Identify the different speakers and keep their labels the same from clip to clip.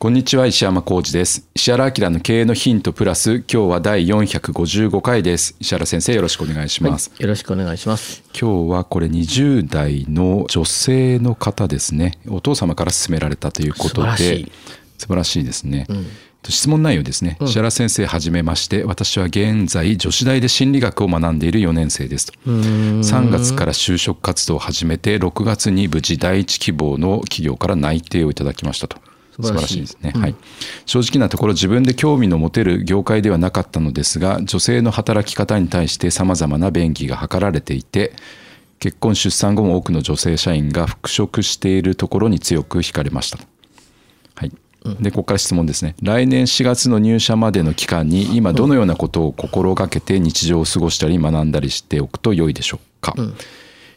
Speaker 1: こんにちは石山浩二です。石原明の経営のヒントプラス今日は第455回です。石原先生よろしくお願いします、は
Speaker 2: い、よろしくお願いします。
Speaker 1: 今日はこれ20代の女性の方ですね。お父様から勧められたということで素晴らしい。ですね、うん。質問内容ですね、うん、石原先生はじめまして私は現在女子大で心理学を学んでいる4年生ですと。3月から就職活動を始めて6月に無事第一希望の企業から内定をいただきましたと素晴らしいですね、うん、はい、正直なところ自分で興味の持てる業界ではなかったのですが女性の働き方に対してさまざまな便宜が図られていて結婚出産後も多くの女性社員が復職しているところに強く惹かれました。はい。でここから質問ですね。来年4月の入社までの期間に今どのようなことを心がけて日常を過ごしたり学んだりしておくと良いでしょうか、うん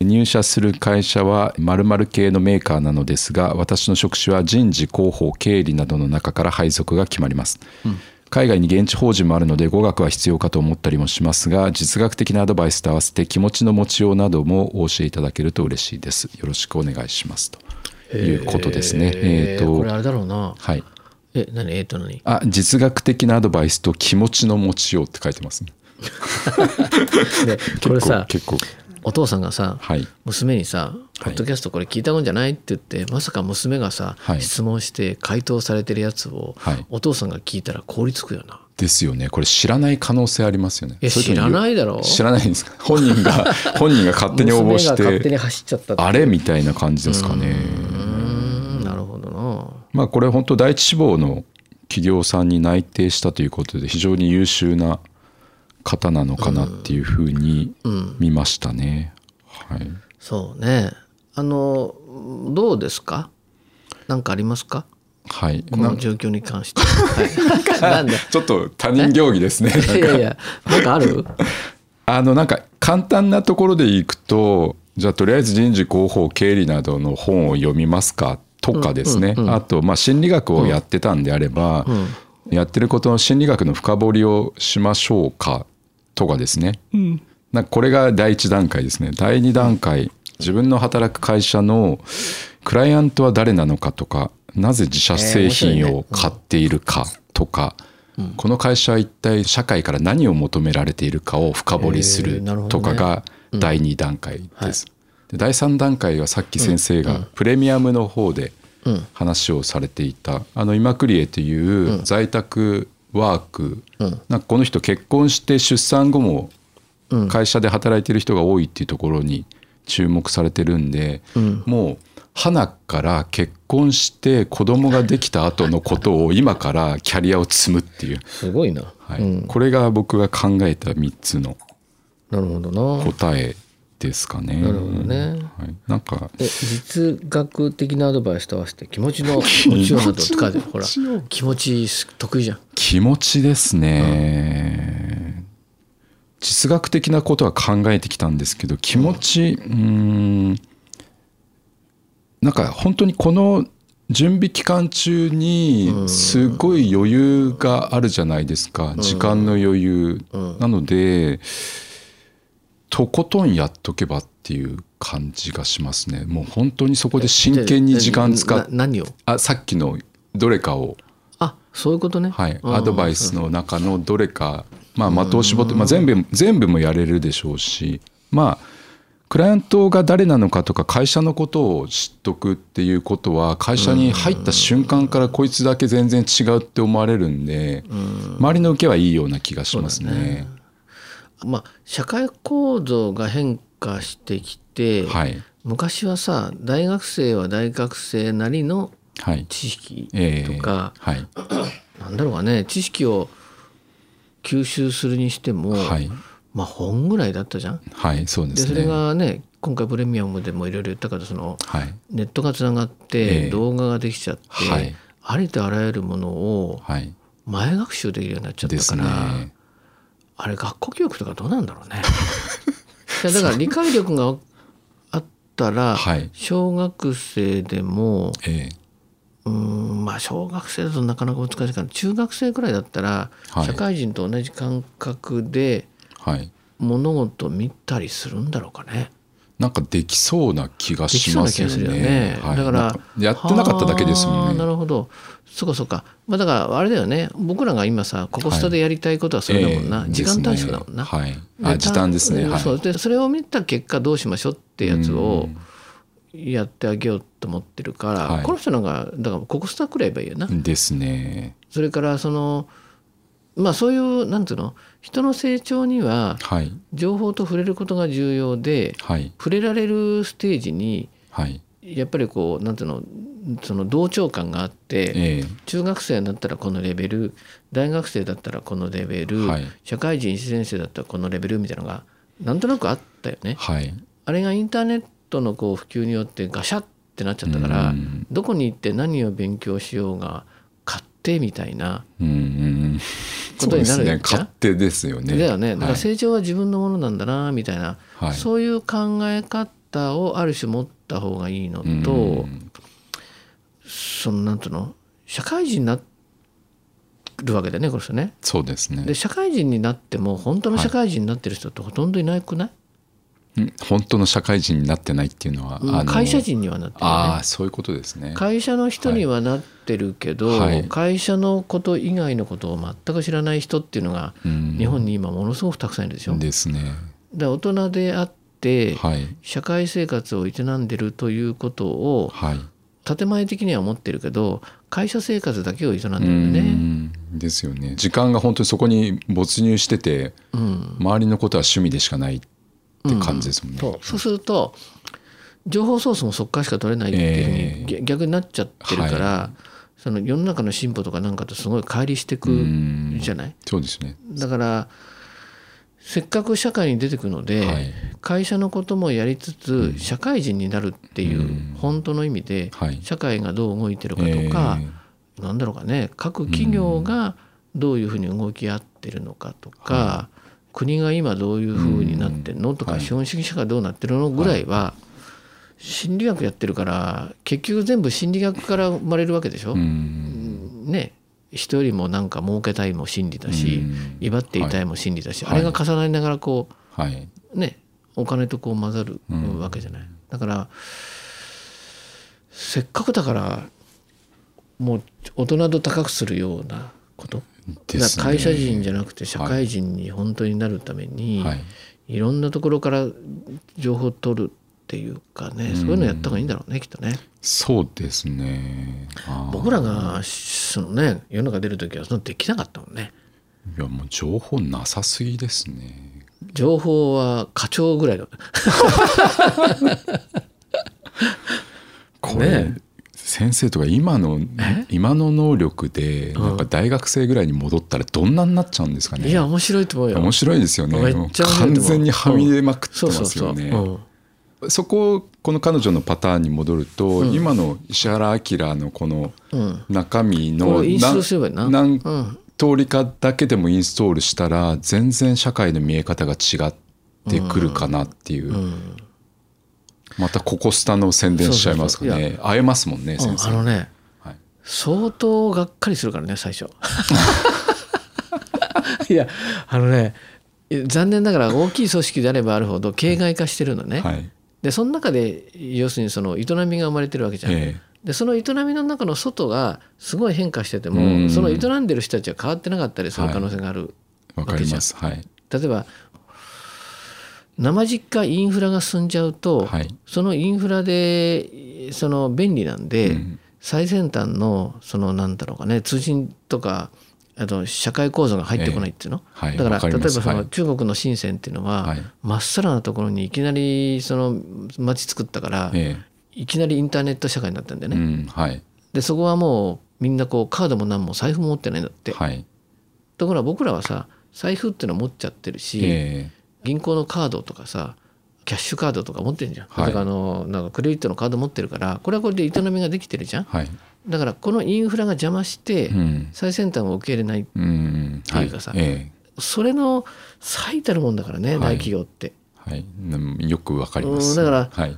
Speaker 1: 入社する会社は〇〇系のメーカーなのですが私の職種は人事広報経理などの中から配属が決まります、うん、海外に現地法人もあるので語学は必要かと思ったりもしますが実学的なアドバイスと合わせて気持ちの持ちようなどもお教えいただけると嬉しいです。よろしくお願いします。ということですね。
Speaker 2: えっ、ー、とこれあれだろうな。
Speaker 1: はい。
Speaker 2: え何？えっ、ー、と何？
Speaker 1: あ実学的なアドバイスと気持ちの持ちようって書いてますね。
Speaker 2: これさ結構お父さんがさ、はい、娘にさ「ポッドキャストこれ聞いたもんじゃない?」って言ってまさか娘がさ、はい、質問して回答されてるやつを、お父さんが聞いたら凍りつくよな。
Speaker 1: ですよね。これ知らない可能性ありますよね。
Speaker 2: 知らないだろ？う
Speaker 1: 知らないんですか？本人が 本人が勝手に応募して
Speaker 2: 勝手に走っちゃった
Speaker 1: あれみたいな感じですかね。
Speaker 2: なるほどな。
Speaker 1: まあこれ本当第一志望の企業さんに内定したということで非常に優秀な方なのかなっていうふうに見ましたね。はい、
Speaker 2: そうね。あのどうですか？何かありますか？
Speaker 1: はい、
Speaker 2: この状況に関して。
Speaker 1: はい、ちょっと他人行儀ですね。
Speaker 2: いやいや、なんかある？
Speaker 1: あの、なんか簡単なところでいくと、じゃあとりあえず人事広報経理などの本を読みますか？とかですね。あと、まあ心理学をやってたんであれば。やってることの心理学の深掘りをしましょうか？とかですね、うん、なんかこれが第一段階ですね。第二段階自分の働く会社のクライアントは誰なのかとかなぜ自社製品を買っているかとか、この会社は一体社会から何を求められているかを深掘りするとかが第2段階です。で第3段階はさっき先生がプレミアムの方で話をされていたあの今クリエという在宅ワーク、うん、なんかこの人結婚して出産後も会社で働いてる人が多いっていうところに注目されてるんで、うん、もう花から結婚して子供ができた後のことを今からキャリアを積むっていう。
Speaker 2: すごいな、
Speaker 1: はい、うん、これが僕が考えた3つの答えですかね。
Speaker 2: なるほどね。
Speaker 1: はい、なんか
Speaker 2: 実学的なアドバイスと合わせて気持ちの 持ちようなどとかでほら気持ち得意じゃん。
Speaker 1: 気持ちですね。うん、実学的なことは考えてきたんですけど気持ちうんなんか本当にこの準備期間中にすごい余裕があるじゃないですか、時間の余裕、なのでとことんやっとけばっていう感じがしますね。もう本当にそこで真剣に時間使って
Speaker 2: 何を？
Speaker 1: あさっきのどれかを。
Speaker 2: あそういうことね。
Speaker 1: はい。アドバイスの中のどれかまあ的を絞って、まあ、全部全部もやれるでしょうしまあクライアントが誰なのかとか会社のことを知っとくっていうことは会社に入った瞬間からこいつだけ全然違うって思われるんで周りの受けはいいような気がしますね。ね。
Speaker 2: まあ、社会構造が変化してきて、はい、昔はさ大学生は大学生なりの知識とか、はいえーはい、なんだろうかね。知識を吸収するにしても、はい、まあ本ぐらいだったじゃん。
Speaker 1: はいそうです、
Speaker 2: ね、でそれがね今回プレミアムでもいろいろ言ったからその、はい、ネットがつながって動画ができちゃって、えーはい、ありとあらゆるものを前学習できるようになっちゃったから、ね、あれ学校教育とかどうなんだろうね。だから理解力があったら、小学生でも、えーうんまあ小学生だとなかなか難しいから中学生くらいだったら、社会人と同じ感覚で物事を見たりするんだろうかね。
Speaker 1: なんかできそうな気がしますよね。よ
Speaker 2: ね
Speaker 1: はい、
Speaker 2: だから
Speaker 1: やってなかっただけですもんね。
Speaker 2: なるほど。そうかそうか。まあだからあれだよね。僕らが今さここスタでやりたいことはそれだもんな。はいえー、時間短縮だもんな。
Speaker 1: はい。あ時短ですね。はい、
Speaker 2: そうでそれを見た結果どうしましょうってやつを。うんやってあげようと思ってるから、はい、この人なんかだからここスタくらいばいいよな。
Speaker 1: ですね。
Speaker 2: それからそのまあそういうなんていうの？人の成長には情報と触れることが重要で、はい、触れられるステージに、はい、やっぱりこうなんていうの？その同調感があって、えー、中学生だったらこのレベル大学生だったらこのレベル、はい、社会人1年生だったらこのレベルみたいなのがなんとなくあったよね。はい、あれがインターネットのこう普及によってガシャってなっちゃったから、どこに行って何を勉強しようが勝手みたいなことになる
Speaker 1: じゃん、ね、勝手ですよね。
Speaker 2: だよね。だから成長は自分のものなんだなみたいな、はい、そういう考え方をある種持った方がいいのと、そのなんていうの？社会人になるわけだよねこの人ね。
Speaker 1: そうですね。
Speaker 2: で社会人になっても本当の社会人になってる人ってほとんどいなくない、はい？
Speaker 1: 本当の社会人になってないっていうのは、
Speaker 2: うん、会社人にはなってる、
Speaker 1: ね、ああそういうことですね。
Speaker 2: 会社の人にはなってるけど、はい、会社のこと以外のことを全く知らない人っていうのが、日本に今ものすごくたくさんいるでしょ。
Speaker 1: ですね。
Speaker 2: で大人であって、はい、社会生活を営んでるということを、はい、建前的には思ってるけど会社生活だけを営んでるね。
Speaker 1: ですよね。時間が本当にそこに没入してて、うん、周りのことは趣味でしかない。って感じですもんね。
Speaker 2: うん、そう。すると情報ソースもそこからしか取れないっていうふうに逆になっちゃってるから、はい、その世の中の進歩とかなんかとすごい乖離してくじゃない？
Speaker 1: そうですね。
Speaker 2: だからせっかく社会に出てくので、はい、会社のこともやりつつ社会人になるっていう本当の意味で、社会がどう動いてるかとか、えー、なんだろうかね。各企業がどういうふうに動き合ってるのかとか、国が今どういうふうになってんのとか資本主義社会どうなってるのぐらいは心理学やってるから結局全部心理学から生まれるわけでしょ。ね。人よりもなんか儲けたいも心理だし威張っていたいも心理だし、あれが重なりながらこう、ね。お金とこう混ざるわけじゃない。だからせっかくだからもう大人と高くするようなことね、会社人じゃなくて社会人に本当になるために、はい、いろんなところから情報を取るっていうかね、そういうのやった方がいいんだろうねきっとね。
Speaker 1: そうですね
Speaker 2: 僕らがそのね世の中出る時はそのできなかったもんね。
Speaker 1: いやもう情報なさすぎですね。
Speaker 2: 情報は課長ぐらいだ。
Speaker 1: これ、ね、先生とか今の今の能力でなんか大学生ぐらいに戻ったらどんなになっちゃうんですかね、
Speaker 2: いや面白いと思うよ。
Speaker 1: 面白いですよね。完全にはみ出まくってますよね。そここの彼女のパターンに戻ると、うん、今の石原明のこの中身の何通りかだけでもインストールしたら全然社会の見え方が違ってくるかなっていう、うんまたここスタの宣伝しちゃいますかね。会えますもんね先生、
Speaker 2: あのね、はい、相当がっかりするからね最初。いやあのね残念ながら大きい組織であればあるほど形骸化してるのね、はい、でその中で要するにその営みが生まれてるわけじゃん、えー、でその営みの中の外がすごい変化しててもその営んでる人たちは変わってなかったりする可能性があるわけじゃん、はい、例えば生実家インフラが進んじゃうと、はい、そのインフラでその便利なんで、うん、最先端のそのなんだろうかね通信とかあと社会構造が入ってこないっていうの、えーはい、だから例えばその中国の深センっていうのはま、っさらなところにいきなりその町作ったから、えー、いきなりインターネット社会になったんだよね。うん。はい、でそこはもうみんなこうカードも何も財布も持ってないんだって。はい、ところが僕らはさ財布っていうのは持っちゃってるし、えー、銀行のカードとかさキャッシュカードとか持ってるじゃん、はい、あのなんかクレジットのカード持ってるからこれはこれで営みができてるじゃん、はい、だからこのインフラが邪魔して最先端を受け入れないっていうかさ、うん。はい。えー、それの最たるもんだからね、大企業って。
Speaker 1: はい、よくわかります。
Speaker 2: だから、はい、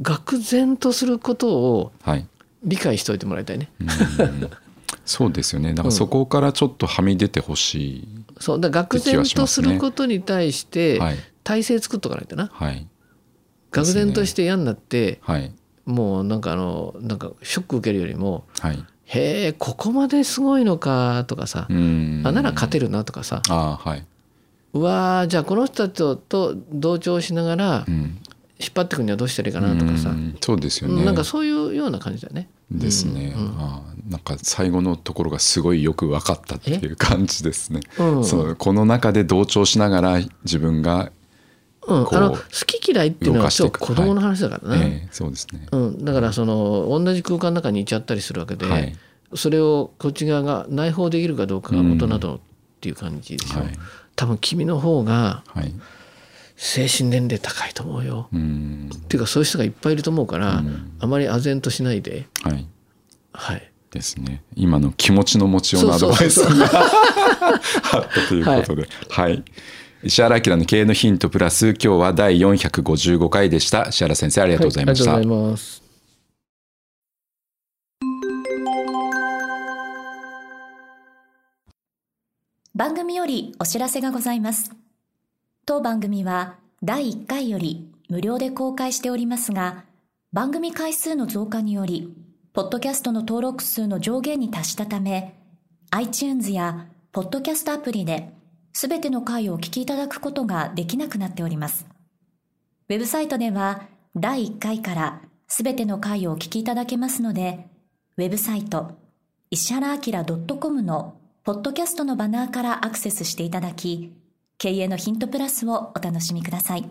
Speaker 2: 愕然とすることを理解しておいてもらいたいね。
Speaker 1: そうですよね。だからそこからちょっとはみ出てほしい、
Speaker 2: うん、そうだ愕然とすることに対して体制作っとかないとな。はい。愕然として嫌になって、はい、もうなんかあのなんかショック受けるよりも、はい、へえここまですごいのかとかさあなら勝てるなとかさあ、はい、うわじゃあこの人たちと同調しながら、引っ張っていくにはどうしたらいいかなとかさ。
Speaker 1: そうですよね。
Speaker 2: なんかそういうような感じだね。
Speaker 1: ですね、うん、あなんか最後のところがすごいよく分かったっていう感じですね。うん、そうこの中で同調しながら自分が
Speaker 2: うん、あの好き嫌いっていうのは子供の話だからね、はい。
Speaker 1: えー、そうですね、
Speaker 2: うん、だからその同じ空間の中にいちゃったりするわけで、はい、それをこっち側が内包できるかどうかが大人とっていう感じでしょ、うん。はい、多分君の方が精神年齢高いと思うよ、うん、っていうかそういう人がいっぱいいると思うから、うん、あまり唖然としないで。はい、
Speaker 1: はい、ですね。今の気持ちの持ちようのアドバイスがあったということで。はい。石原明の経営のヒントプラス今日は第455回でした。石原先生ありがとうございました、はい、ありがとうございます。
Speaker 3: 番組よりお知らせがございます。当番組は第1回より無料で公開しておりますが番組回数の増加によりポッドキャストの登録数の上限に達したため iTunes やポッドキャストアプリですべての回をお聞きいただくことができなくなっております。ウェブサイトでは第1回からすべての回をお聞きいただけますので、ウェブサイト石原明 .com のポッドキャストのバナーからアクセスしていただき、経営のヒントプラスをお楽しみください。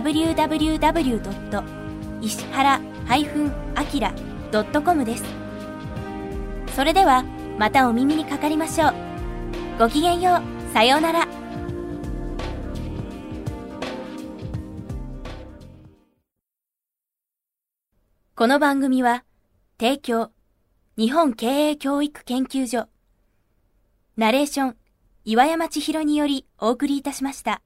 Speaker 3: www. 石原あきら .com です。それではまたお耳にかかりましょう。ごきげんよう。さようなら。この番組は提供日本経営教育研究所ナレーション岩山千尋によりお送りいたしました。